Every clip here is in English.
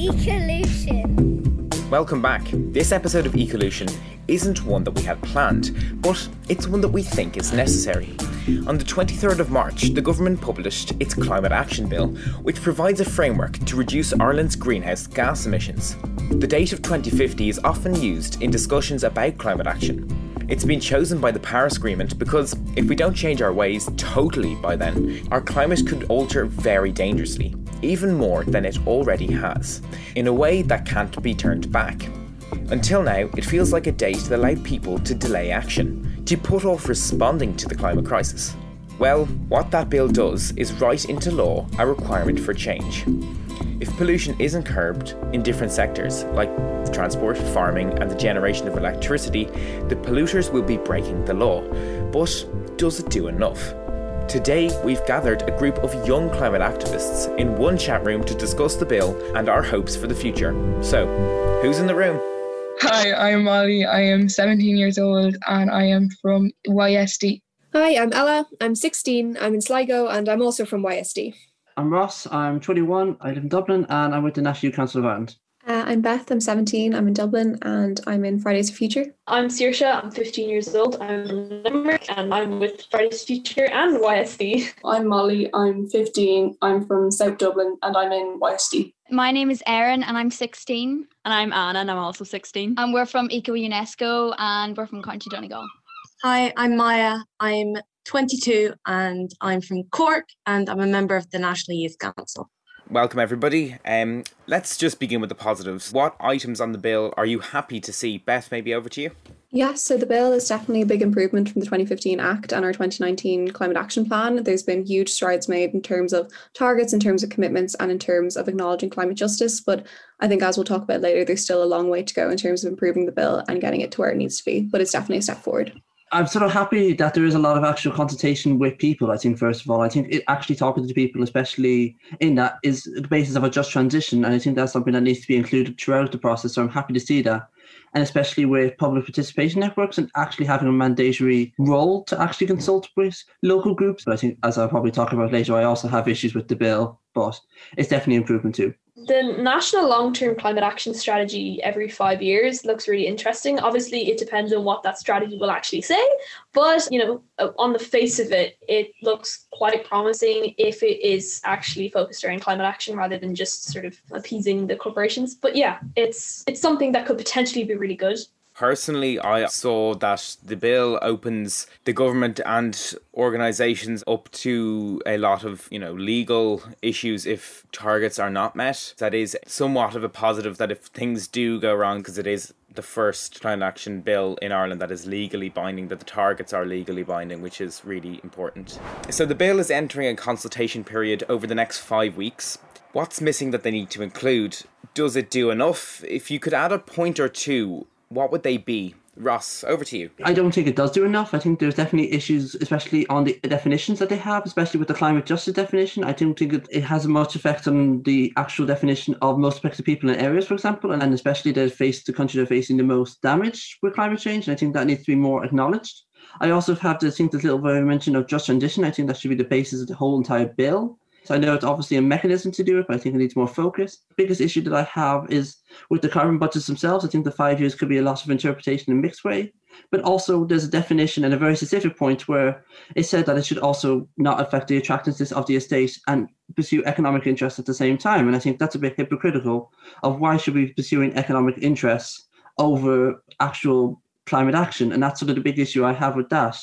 Ecolution. Welcome back. This episode of Ecolution isn't one that we had planned, but it's one that we think is necessary. On the 23rd of March, the government published its Climate Action Bill, which provides a framework to reduce Ireland's greenhouse gas emissions. The date of 2050 is often used in discussions about climate action. It's been chosen by the Paris Agreement because if we don't change our ways totally by then, our climate could alter very dangerously, even more than it already has, in a way that can't be turned back. Until now, it feels like a date that allowed people to delay action, to put off responding to the climate crisis. Well, what that bill does is write into law a requirement for change. If pollution isn't curbed in different sectors, like transport, farming, and the generation of electricity, the polluters will be breaking the law. But does it do enough? Today, we've gathered a group of young climate activists in one chat room to discuss the bill and our hopes for the future. So, who's in the room? Hi, I'm Molly. I am 17 years old and I am from YSD. Hi, I'm Ella. I'm 16. I'm in Sligo and I'm also from YSD. I'm Ross. I'm 21. I live in Dublin and I'm with the National Youth Council of Ireland. Uh, I'm Beth. I'm 17. I'm in Dublin and I'm in Fridays for Future. I'm Saoirse. I'm 15 years old. I'm in Limerick and I'm with Fridays for Future and YSD. I'm Molly. I'm 15. I'm from South Dublin and I'm in YSD. My name is Erin and I'm 16. And I'm Anna and I'm also 16. And we're from Eco UNESCO and we're from County Donegal. Hi, I'm Maya. I'm 22 and I'm from Cork and I'm a member of the National Youth Council. Welcome, everybody. Um, let's just begin with the positives. What items on the bill are you happy to see? Beth, maybe over to you. Yeah, so the bill is definitely a big improvement from the 2015 Act and our 2019 Climate Action Plan. There's been huge strides made in terms of targets, in terms of commitments, and in terms of acknowledging climate justice. But I think, as we'll talk about later, there's still a long way to go in terms of improving the bill and getting it to where it needs to be. But it's definitely a step forward. I'm sort of happy that there is a lot of actual consultation with people. I think, first of all, I think it actually talking to people, especially in that, is the basis of a just transition. And I think that's something that needs to be included throughout the process. So I'm happy to see that. And especially with public participation networks and actually having a mandatory role to actually consult with local groups. But I think, as I'll probably talk about later, I also have issues with the bill, but it's definitely improvement too. The National Long Term Climate Action Strategy every five years looks really interesting. Obviously, it depends on what that strategy will actually say, but you know, uh, on the face of it, it looks quite promising if it is actually focused around climate action rather than just sort of appeasing the corporations. But yeah, it's it's something that could potentially be really good. Personally, I saw that the bill opens the government and organisations up to a lot of, you know, legal issues if targets are not met. That is somewhat of a positive that if things do go wrong, because it is the first climate action bill in Ireland that is legally binding, that the targets are legally binding, which is really important. So the bill is entering a consultation period over the next five weeks. What's missing that they need to include? Does it do enough? If you could add a point or two what would they be? Ross, over to you. I don't think it does do enough. I think there's definitely issues, especially on the definitions that they have, especially with the climate justice definition. I don't think it, it has much effect on the actual definition of most affected people in areas, for example, and, and especially the face the country that are facing the most damage with climate change. And I think that needs to be more acknowledged. I also have to think this little very mention of just transition. I think that should be the basis of the whole entire bill. So I know it's obviously a mechanism to do it, but I think it needs more focus. The biggest issue that I have is with the carbon budgets themselves. I think the five years could be a loss of interpretation in a mixed way. But also there's a definition and a very specific point where it said that it should also not affect the attractiveness of the estate and pursue economic interests at the same time. And I think that's a bit hypocritical of why should we be pursuing economic interests over actual climate action? And that's sort of the big issue I have with that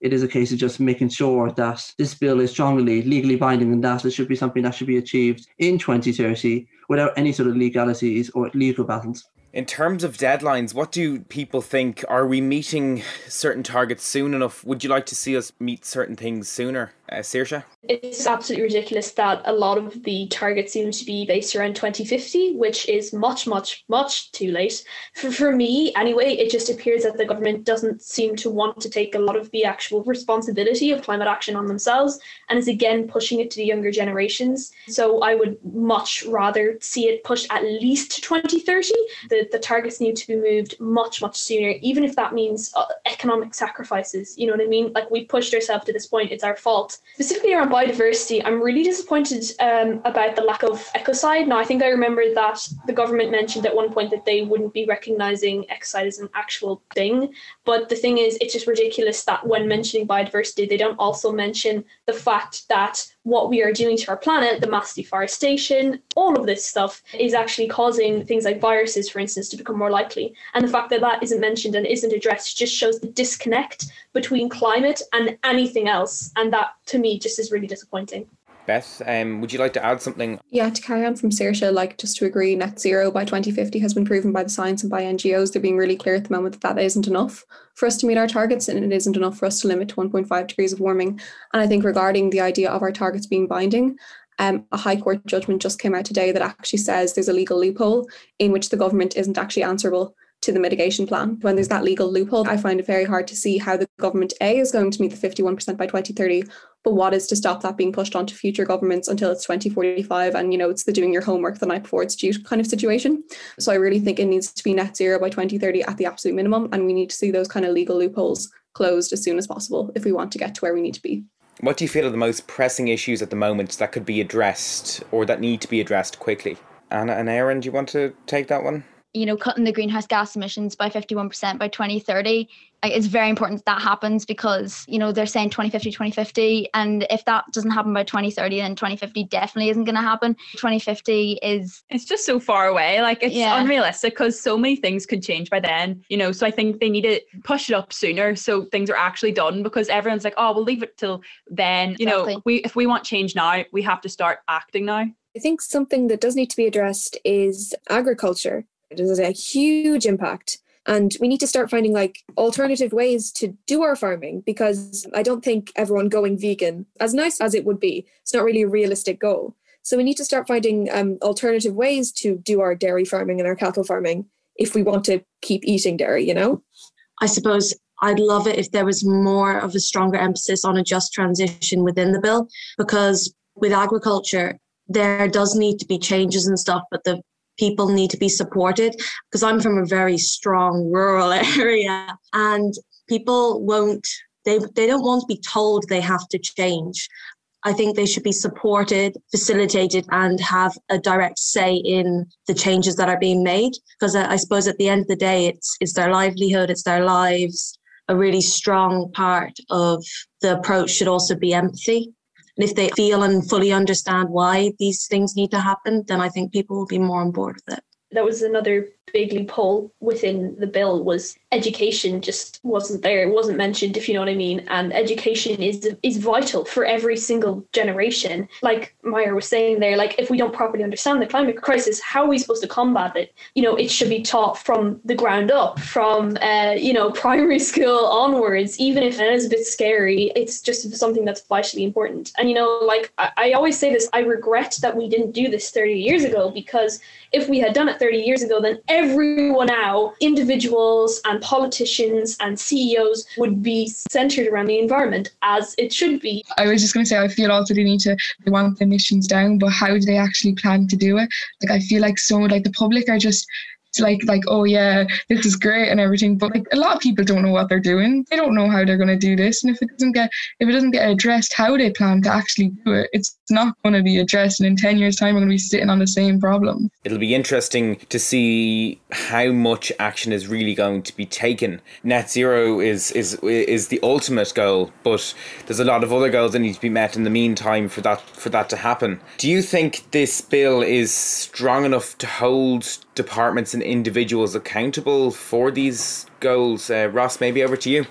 it is a case of just making sure that this bill is strongly legally binding and that it should be something that should be achieved in 2030 without any sort of legalities or legal battles. In terms of deadlines, what do people think? Are we meeting certain targets soon enough? Would you like to see us meet certain things sooner? Uh, Saoirse? It's absolutely ridiculous that a lot of the targets seem to be based around 2050, which is much, much, much too late. For, for me, anyway, it just appears that the government doesn't seem to want to take a lot of the actual responsibility of climate action on themselves and is again pushing it to the younger generations. So I would much rather see it pushed at least to 2030. The, the targets need to be moved much, much sooner, even if that means uh, economic sacrifices. You know what I mean? Like we pushed ourselves to this point, it's our fault specifically around biodiversity, I'm really disappointed um, about the lack of ecocide. Now, I think I remember that the government mentioned at one point that they wouldn't be recognizing ecocide as an actual thing. But the thing is, it's just ridiculous that when mentioning biodiversity, they don't also mention the fact that what we are doing to our planet, the mass deforestation, all of this stuff is actually causing things like viruses, for instance, to become more likely. And the fact that that isn't mentioned and isn't addressed just shows the disconnect between climate and anything else. And that, to me, just is really disappointing. Beth, um, would you like to add something? Yeah, to carry on from Saoirse, like just to agree, net zero by 2050 has been proven by the science and by NGOs. They're being really clear at the moment that that isn't enough for us to meet our targets and it isn't enough for us to limit to 1.5 degrees of warming. And I think regarding the idea of our targets being binding, um, a High Court judgment just came out today that actually says there's a legal loophole in which the government isn't actually answerable to the mitigation plan. When there's that legal loophole, I find it very hard to see how the government A is going to meet the 51% by 2030, but what is to stop that being pushed onto future governments until it's 2045 and you know it's the doing your homework the night before it's due kind of situation. So I really think it needs to be net zero by 2030 at the absolute minimum and we need to see those kind of legal loopholes closed as soon as possible if we want to get to where we need to be. What do you feel are the most pressing issues at the moment that could be addressed or that need to be addressed quickly? Anna and Erin, do you want to take that one? you know, cutting the greenhouse gas emissions by 51% by 2030. It's very important that, that happens because, you know, they're saying 2050, 2050. And if that doesn't happen by 2030, then 2050 definitely isn't going to happen. 2050 is. It's just so far away. Like, it's yeah. unrealistic because so many things could change by then, you know. So I think they need to push it up sooner so things are actually done because everyone's like, oh, we'll leave it till then. You exactly. know, we if we want change now, we have to start acting now. I think something that does need to be addressed is agriculture. It has a huge impact. And we need to start finding like alternative ways to do our farming because I don't think everyone going vegan, as nice as it would be, it's not really a realistic goal. So we need to start finding um, alternative ways to do our dairy farming and our cattle farming if we want to keep eating dairy, you know? I suppose I'd love it if there was more of a stronger emphasis on a just transition within the bill because with agriculture, there does need to be changes and stuff, but the people need to be supported because I'm from a very strong rural area and people won't they they don't want to be told they have to change. I think they should be supported, facilitated, and have a direct say in the changes that are being made. Because I, suppose at the end of the day, it's it's their livelihood, it's their lives. A really strong part of the approach should also be empathy. And if they feel and fully understand why these things need to happen, then I think people will be more on board with it. That was another big loophole within the bill was education just wasn't there it wasn't mentioned if you know what i mean. And education is is vital for every single generation. Like Maya was saying there like if we don't properly understand the climate crisis how are we supposed to combat it? You know it should be taught from the ground up from uh, you know primary school onwards. Even if it is a bit scary it's just something that's vitally important. And you know like I, I always say this i regret that we didn't do this 30 years ago because if we had done it 30 years ago then everyone now, individuals and politicians and CEOs, would be centered around the environment as it should be. I was just going to say, I feel also they need to, they want the emissions down, but how do they actually plan to do it? Like, I feel like so, like, the public are just like like oh yeah this is great and everything but like a lot of people don't know what they're doing. They don't know how they're going to do this and if it doesn't get if it doesn't get addressed how they plan to actually do it it's not going to be addressed and in 10 years time we're going to be sitting on the same problem. It'll be interesting to see how much action is really going to be taken. Net zero is is is the ultimate goal but there's a lot of other goals that need to be met in the meantime for that for that to happen. Do you think this bill is strong enough to hold departments and individuals accountable for these goals? Uh, Ross, maybe over to you.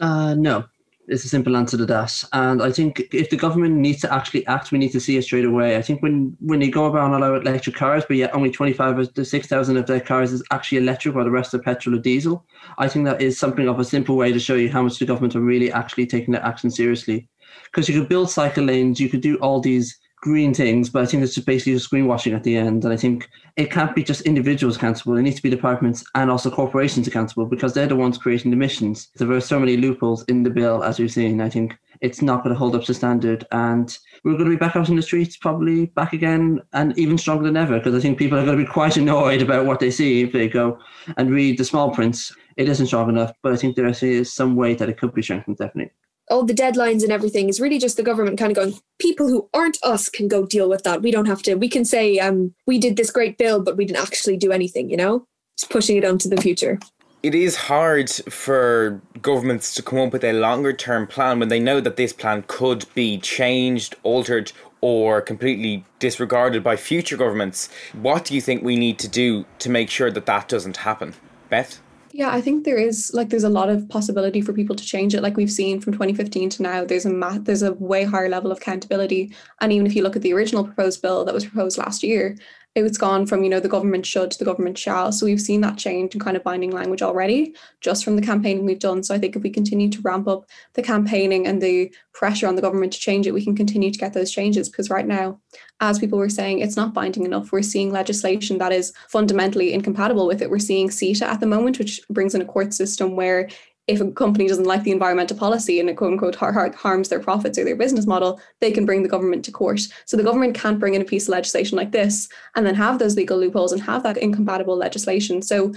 Uh, no, it's a simple answer to that. And I think if the government needs to actually act, we need to see it straight away. I think when when you go about and allow electric cars, but yet only 25 to 6,000 of their cars is actually electric while the rest are petrol or diesel, I think that is something of a simple way to show you how much the government are really actually taking their action seriously. Because you could build cycle lanes, you could do all these green things, but I think it's just basically just greenwashing at the end. And I think it can't be just individuals accountable. It needs to be departments and also corporations accountable because they're the ones creating the missions. There are so many loopholes in the bill, as we've seen. I think it's not going to hold up to standard. And we're going to be back out in the streets, probably back again, and even stronger than ever because I think people are going to be quite annoyed about what they see if they go and read the small prints. It isn't strong enough, but I think there is some way that it could be strengthened, definitely. All the deadlines and everything is really just the government kind of going people who aren't us can go deal with that we don't have to we can say um we did this great bill but we didn't actually do anything you know just pushing it onto the future it is hard for governments to come up with a longer term plan when they know that this plan could be changed, altered, or completely disregarded by future governments. What do you think we need to do to make sure that that doesn't happen? Beth? Yeah, I think there is like there's a lot of possibility for people to change it. Like we've seen from 2015 to now, there's a ma- there's a way higher level of accountability. And even if you look at the original proposed bill that was proposed last year, it's gone from you know the government should to the government shall. So we've seen that change in kind of binding language already just from the campaigning we've done. So i think if we continue to ramp up the campaigning and the pressure on the government to change it we can continue to get those changes. Because right now as people were saying it's not binding enough. We're seeing legislation that is fundamentally incompatible with it. We're seeing CETA at the moment which brings in a court system where if a company doesn't like the environmental policy and it quote unquote harms their profits or their business model, they can bring the government to court. So the government can't bring in a piece of legislation like this and then have those legal loopholes and have that incompatible legislation. So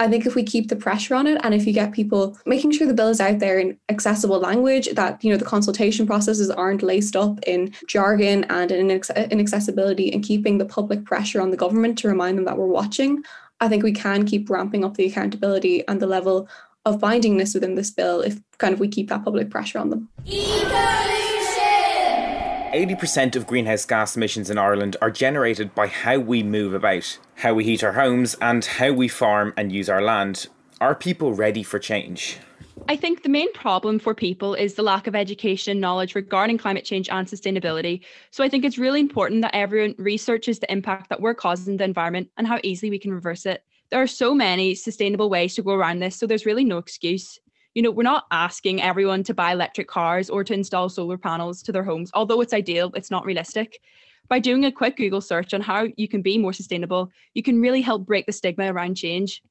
I think if we keep the pressure on it and if you get people making sure the bill is out there in accessible language, that you know the consultation processes aren't laced up in jargon and in inaccessibility and keeping the public pressure on the government to remind them that we're watching, I think we can keep ramping up the accountability and the level of bindingness within this bill if kind of we keep that public pressure on them. 80% of greenhouse gas emissions in Ireland are generated by how we move about, how we heat our homes, and how we farm and use our land. Are people ready for change? I think the main problem for people is the lack of education and knowledge regarding climate change and sustainability. So I think it's really important that everyone researches the impact that we're causing the environment and how easily we can reverse it there are so many sustainable ways to go around this. So there's really no excuse. You know, we're not asking everyone to buy electric cars or to install solar panels to their homes. Although it's ideal, it's not realistic. By doing a quick Google search on how you can be more sustainable, you can really help break the stigma around change.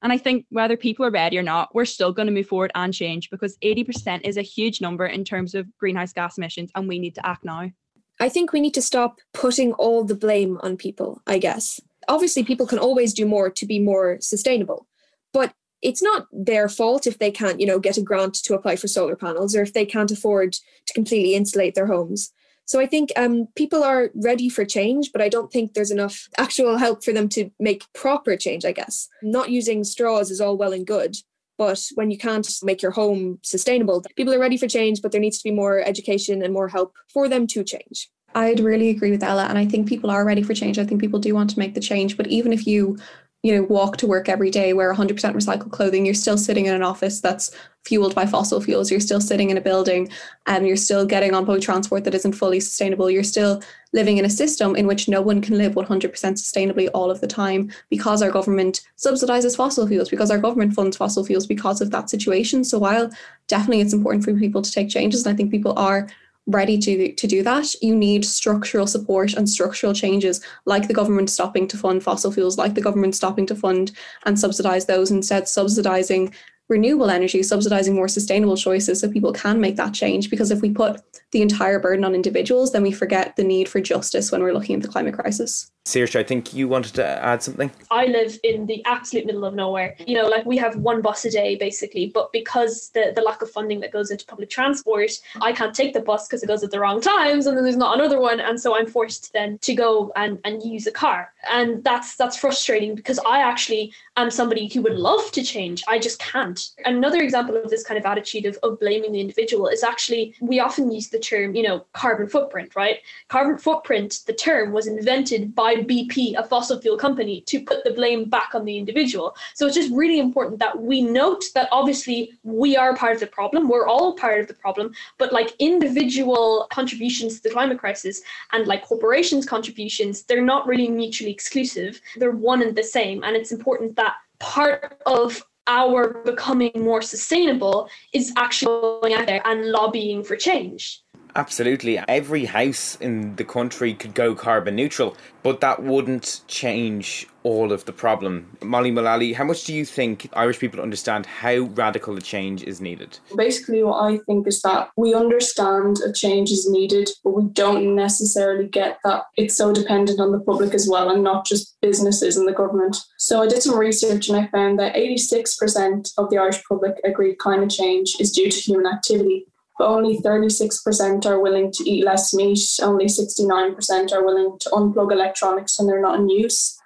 And I think whether people are ready or not, we're still going to move forward and change because 80% is a huge number in terms of greenhouse gas emissions, and we need to act now. I think we need to stop putting all the blame on people, I guess obviously people can always do more to be more sustainable but it's not their fault if they can't you know get a grant to apply for solar panels or if they can't afford to completely insulate their homes. So i think um, people are ready for change but i don't think there's enough actual help for them to make proper change i guess. Not using straws is all well and good but when you can't make your home sustainable people are ready for change but there needs to be more education and more help for them to change I'd really agree with Ella. And I think people are ready for change. I think people do want to make the change. But even if you, you know, walk to work every day, wear 100% recycled clothing, you're still sitting in an office that's fueled by fossil fuels. You're still sitting in a building and you're still getting on public transport that isn't fully sustainable. You're still living in a system in which no one can live 100% sustainably all of the time because our government subsidizes fossil fuels, because our government funds fossil fuels because of that situation. So while definitely it's important for people to take changes, and I think people are ready to, to do that, you need structural support and structural changes, like the government stopping to fund fossil fuels, like the government stopping to fund and subsidize those, instead subsidizing renewable energy, subsidizing more sustainable choices so people can make that change. Because if we put the entire burden on individuals, then we forget the need for justice when we're looking at the climate crisis. Saoirse, I think you wanted to add something. I live in the absolute middle of nowhere. You know, like we have one bus a day basically, but because the, the lack of funding that goes into public transport, I can't take the bus because it goes at the wrong times and then there's not another one. And so I'm forced then to go and, and use a car. And that's that's frustrating because I actually am somebody who would love to change. I just can't. Another example of this kind of attitude of, of blaming the individual is actually we often use the term, you know, carbon footprint, right? Carbon footprint, the term was invented by by BP, a fossil fuel company, to put the blame back on the individual. So it's just really important that we note that obviously we are part of the problem, we're all part of the problem, but like individual contributions to the climate crisis and like corporations' contributions, they're not really mutually exclusive. They're one and the same. And it's important that part of our becoming more sustainable is actually going out there and lobbying for change. Absolutely. Every house in the country could go carbon neutral, but that wouldn't change all of the problem. Molly Mullally, how much do you think Irish people understand how radical a change is needed? Basically, what I think is that we understand a change is needed, but we don't necessarily get that it's so dependent on the public as well and not just businesses and the government. So I did some research and I found that 86% of the Irish public agreed climate change is due to human activity but only 36% are willing to eat less meat. Only 69% are willing to unplug electronics when they're not in use.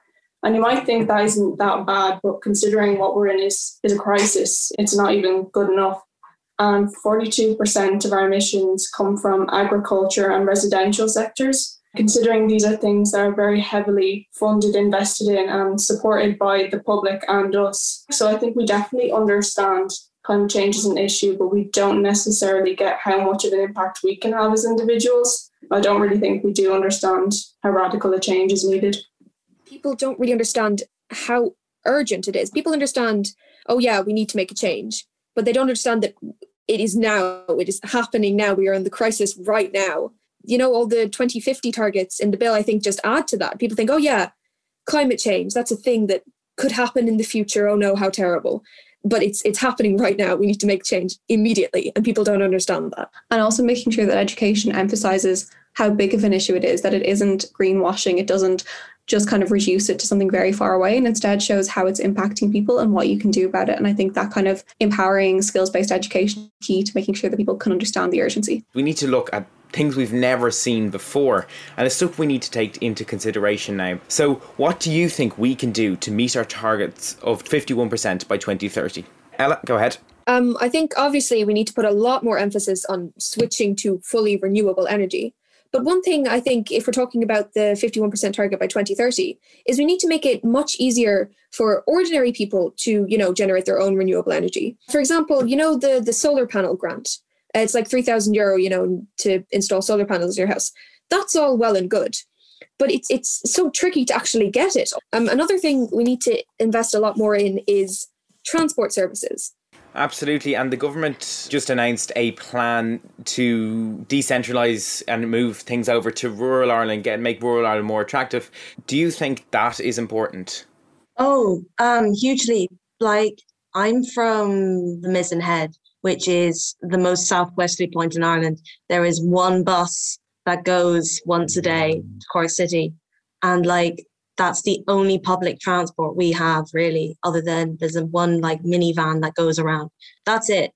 And you might think that isn't that bad, but considering what we're in is, is a crisis, it's not even good enough. And 42% of our emissions come from agriculture and residential sectors. Considering these are things that are very heavily funded, invested in, and supported by the public and us. So I think we definitely understand climate change is an issue, but we don't necessarily get how much of an impact we can have as individuals. I don't really think we do understand how radical a change is needed. People don't really understand how urgent it is. People understand, oh, yeah, we need to make a change, but they don't understand that it is now, it is happening now. We are in the crisis right now. You know, all the 2050 targets in the bill, I think, just add to that. People think, oh, yeah, climate change, that's a thing that could happen in the future. Oh, no, how terrible but it's it's happening right now. We need to make change immediately and people don't understand that. And also making sure that education emphasizes how big of an issue it is that it isn't greenwashing it doesn't just kind of reduce it to something very far away and instead shows how it's impacting people and what you can do about it and i think that kind of empowering skills based education key to making sure that people can understand the urgency we need to look at things we've never seen before, and it's stuff we need to take into consideration now. So, what do you think we can do to meet our targets of 51% by 2030? Ella, go ahead. Um, I think obviously we need to put a lot more emphasis on switching to fully renewable energy. But one thing I think, if we're talking about the 51% target by 2030, is we need to make it much easier for ordinary people to, you know, generate their own renewable energy. For example, you know, the, the solar panel grant. It's like 3,000 euro, you know, to install solar panels in your house. That's all well and good. But it's it's so tricky to actually get it. Um, another thing we need to invest a lot more in is transport services. Absolutely. And the government just announced a plan to decentralise and move things over to rural Ireland, get make rural Ireland more attractive. Do you think that is important? Oh, um, hugely. Like I'm from the Mizen Head, which is the most southwesterly point in Ireland, there is one bus that goes once a day to Cork City. And like that's the only public transport we have really, other than there's a one like minivan that goes around. That's it.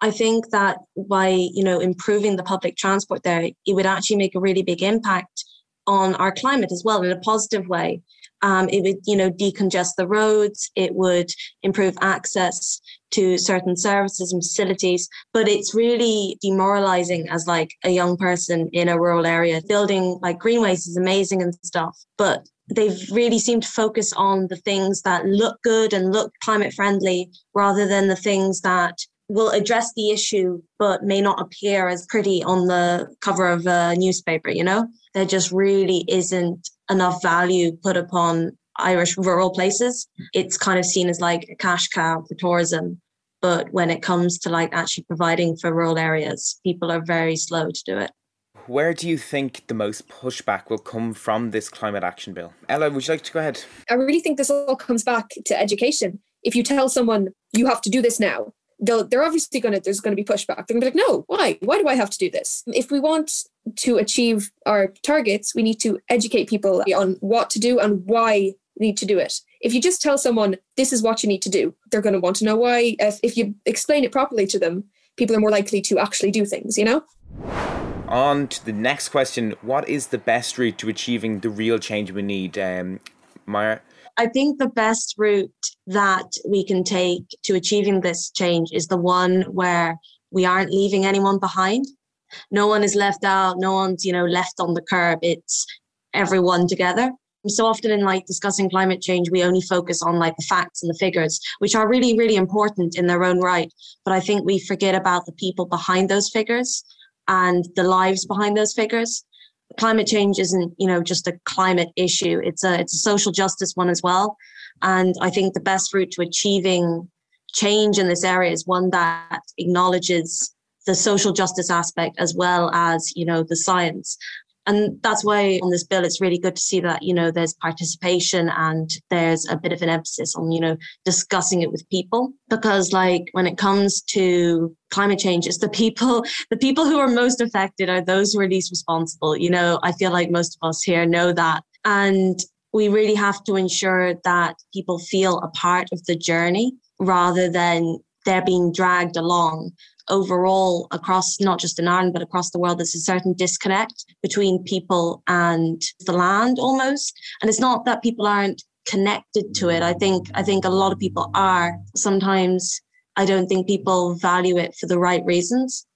I think that by you know improving the public transport there, it would actually make a really big impact on our climate as well in a positive way. Um, it would, you know, decongest the roads. It would improve access to certain services and facilities. But it's really demoralizing as like a young person in a rural area. Building like greenways is amazing and stuff, but they've really seemed to focus on the things that look good and look climate friendly rather than the things that will address the issue but may not appear as pretty on the cover of a newspaper you know there just really isn't enough value put upon Irish rural places. It's kind of seen as like a cash cow for tourism. But when it comes to like actually providing for rural areas, people are very slow to do it. Where do you think the most pushback will come from this climate action bill? Ella, would you like to go ahead? I really think this all comes back to education. If you tell someone you have to do this now, they'll, they're obviously going to, there's going to be pushback. They're going to be like, no, why? Why do I have to do this? If we want to achieve our targets, we need to educate people on what to do and why need to do it. If you just tell someone, this is what you need to do, they're going to want to know why. If, if you explain it properly to them, people are more likely to actually do things, you know? On to the next question What is the best route to achieving the real change we need? Um, Maya? I think the best route that we can take to achieving this change is the one where we aren't leaving anyone behind. No one is left out, no one's, you know, left on the curb. It's everyone together. So often in like discussing climate change, we only focus on like the facts and the figures, which are really, really important in their own right. But I think we forget about the people behind those figures and the lives behind those figures. Climate change isn't you know just a climate issue. It's a it's a social justice one as well. And i think the best route to achieving change in this area is one that acknowledges the social justice aspect as well as you know the science and that's why on this bill it's really good to see that you know there's participation and there's a bit of an emphasis on you know discussing it with people. Because like when it comes to climate change it's the people the people who are most affected are those who are least responsible. You know i feel like most of us here know that. And we really have to ensure that people feel a part of the journey rather than they're being dragged along overall across not just in Ireland but across the world there's a certain disconnect between people and the land almost. And it's not that people aren't connected to it. I think I think a lot of people are. Sometimes I don't think people value it for the right reasons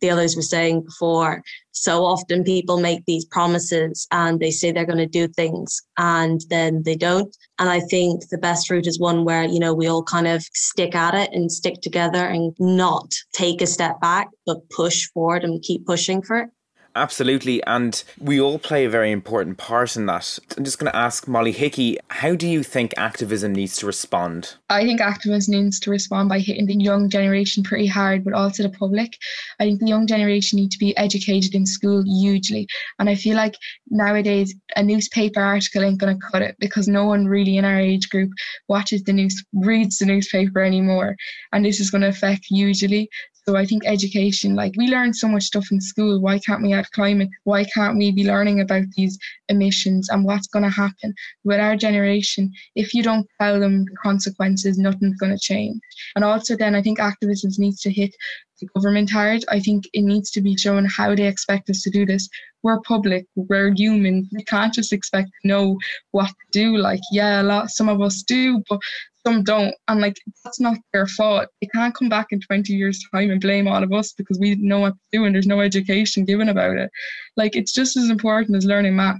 the others were saying before so often people make these promises and they say they're going to do things and then they don't. And i think the best route is one where you know we all kind of stick at it and stick together and not take a step back but push forward and keep pushing for it Absolutely. And we all play a very important part in that. I'm just going to ask Molly Hickey, how do you think activism needs to respond? I think activism needs to respond by hitting the young generation pretty hard, but also the public. I think the young generation need to be educated in school hugely. And I feel like nowadays a newspaper article ain't going to cut it because no one really in our age group watches the news, reads the newspaper anymore. And this is going to affect hugely. So I think education, like we learn so much stuff in school. Why can't we add climate? Why can't we be learning about these emissions and what's going to happen with our generation? If you don't tell them the consequences, nothing's going to change. And also, then I think activism needs to hit the government hard. I think it needs to be shown how they expect us to do this. We're public, we're human. We can't just expect to know what to do. Like, yeah, a lot some of us do, but some don't. And like that's not their fault. They can't come back in 20 years' time and blame all of us because we didn't know what to do and there's no education given about it. Like it's just as important as learning math.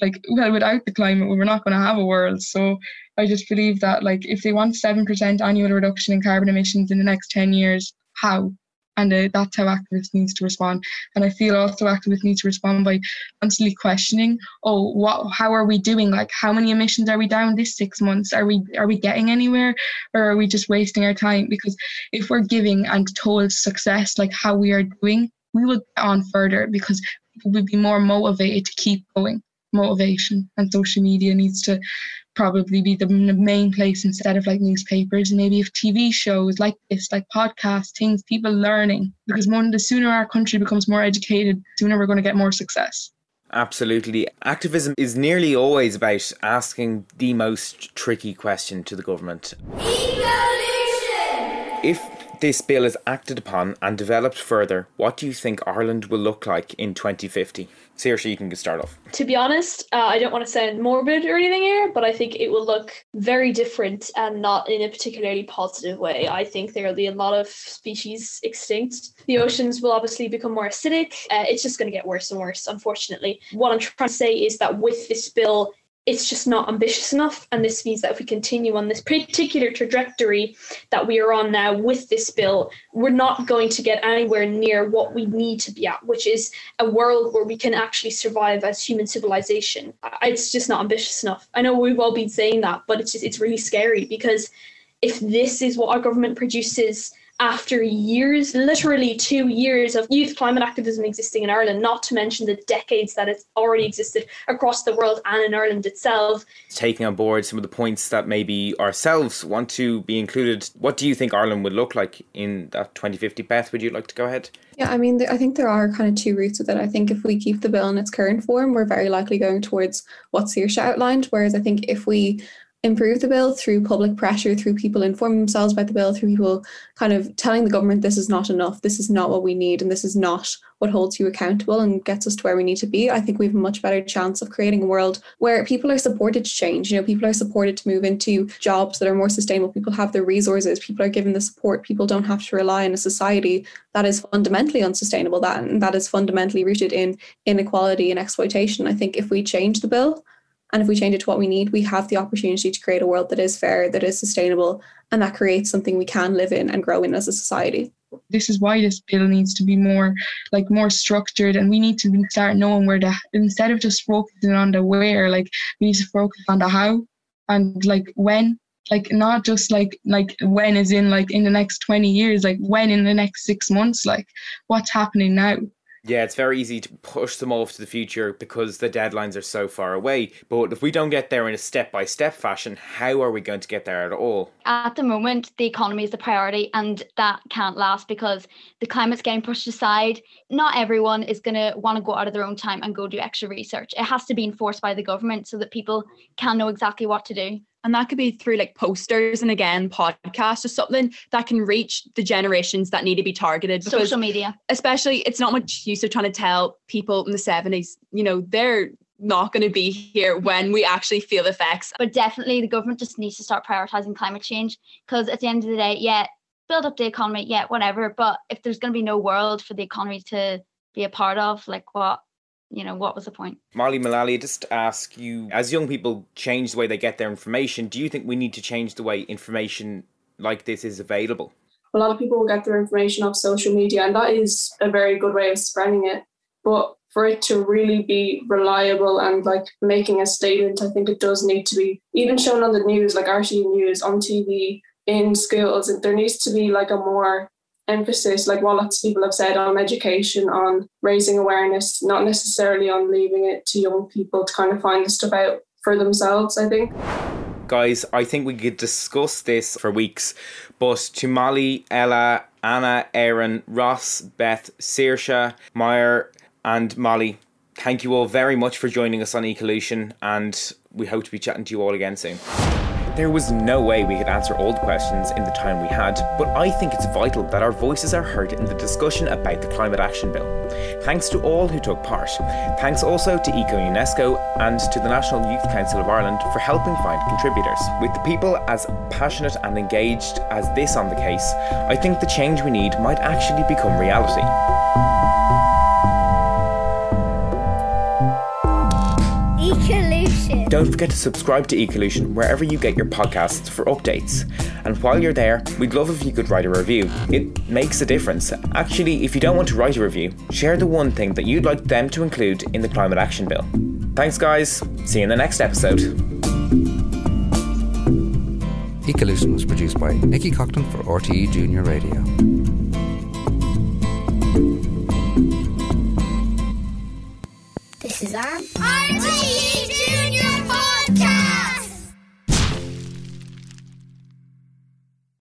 Like well, without the climate, we're not going to have a world. So I just believe that like if they want seven percent annual reduction in carbon emissions in the next 10 years, how? And uh, that's how activists needs to respond. And i feel also activists need to respond by constantly questioning oh what how are we doing? Like how many emissions are we down this six months? Are we are we getting anywhere? Or are we just wasting our time? Because if we're giving and told success like how we are doing we will get on further because will be more motivated to keep going motivation and social media needs to probably be the main place instead of like newspapers and maybe if tv shows like this like podcasts things people learning because one the sooner our country becomes more educated the sooner we're going to get more success Absolutely. Activism is nearly always about asking the most tricky question to the government. Ecolution! If this bill is acted upon and developed further, what do you think Ireland will look like in 2050? Saoirse, you can start off. To be honest, uh, I don't want to sound morbid or anything here, but I think it will look very different and not in a particularly positive way. I think there will be a lot of species extinct. The oceans will obviously become more acidic. Uh, it's just going to get worse and worse, unfortunately. What I'm trying to say is that with this bill, it's just not ambitious enough. And this means that if we continue on this particular trajectory that we are on now with this bill, we're not going to get anywhere near what we need to be at, which is a world where we can actually survive as human civilization. It's just not ambitious enough. I know we've all been saying that, but it's just, it's really scary because if this is what our government produces after years, literally two years of youth climate activism existing in Ireland, not to mention the decades that it's already existed across the world and in Ireland itself. Taking on board some of the points that maybe ourselves want to be included, what do you think Ireland would look like in that 2050? Beth, would you like to go ahead? Yeah, I mean, I think there are kind of two routes with it. I think if we keep the bill in its current form, we're very likely going towards what Saoirse outlined. Whereas I think if we improve the bill through public pressure, through people informing themselves about the bill, through people kind of telling the government this is not enough, this is not what we need, and this is not what holds you accountable and gets us to where we need to be. I think we have a much better chance of creating a world where people are supported to change. You know, people are supported to move into jobs that are more sustainable. People have the resources, people are given the support. People don't have to rely on a society that is fundamentally unsustainable, that and that is fundamentally rooted in inequality and exploitation. I think if we change the bill, and if we change it to what we need, we have the opportunity to create a world that is fair, that is sustainable, and that creates something we can live in and grow in as a society. This is why this bill needs to be more like more structured and we need to start knowing where the instead of just focusing on the where, like we need to focus on the how and like when like not just like like when is in like in the next 20 years like when in the next six months like what's happening now yeah, it's very easy to push them off to the future because the deadlines are so far away. But if we don't get there in a step by step fashion, how are we going to get there at all? At the moment, the economy is the priority, and that can't last because the climate's getting pushed aside. Not everyone is going to want to go out of their own time and go do extra research. It has to be enforced by the government so that people can know exactly what to do. And that could be through like posters and again podcasts or something that can reach the generations that need to be targeted. Social media. Especially it's not much use of trying to tell people in the 70s, you know, they're not going to be here when we actually feel the effects. But definitely the government just needs to start prioritizing climate change because at the end of the day, yeah, build up the economy, yeah, whatever. But if there's going to be no world for the economy to be a part of, like what, you know, what was the point? Molly Mullally, just ask you, as young people change the way they get their information, do you think we need to change the way information like this is available? A lot of people will get their information off social media, and that is a very good way of spreading it. But for it to really be reliable and like making a statement, I think it does need to be even shown on the news, like RTE News, on TV, in schools. There needs to be like a more emphasis, like what lots of people have said, on education, on raising awareness, not necessarily on leaving it to young people to kind of find the stuff out for themselves, I think. Guys, I think we could discuss this for weeks, but to Molly, Ella, Anna, Erin, Ross, Beth, Saoirse, Maya, and Molly, thank you all very much for joining us on Ecolution, and we hope to be chatting to you all again soon. There was no way we could answer all the questions in the time we had, but I think it's vital that our voices are heard in the discussion about the Climate Action Bill. Thanks to all who took part. Thanks also to Eco UNESCO and to the National Youth Council of Ireland for helping find contributors. With the people as passionate and engaged as this on the case, I think the change we need might actually become reality. Don't forget to subscribe to Ecolution wherever you get your podcasts for updates. And while you're there, we'd love if you could write a review. It makes a difference. Actually, if you don't want to write a review, share the one thing that you'd like them to include in the Climate Action Bill. Thanks, guys. See you in the next episode. Ecolution was produced by Nikki Cockton for RTE Junior Radio.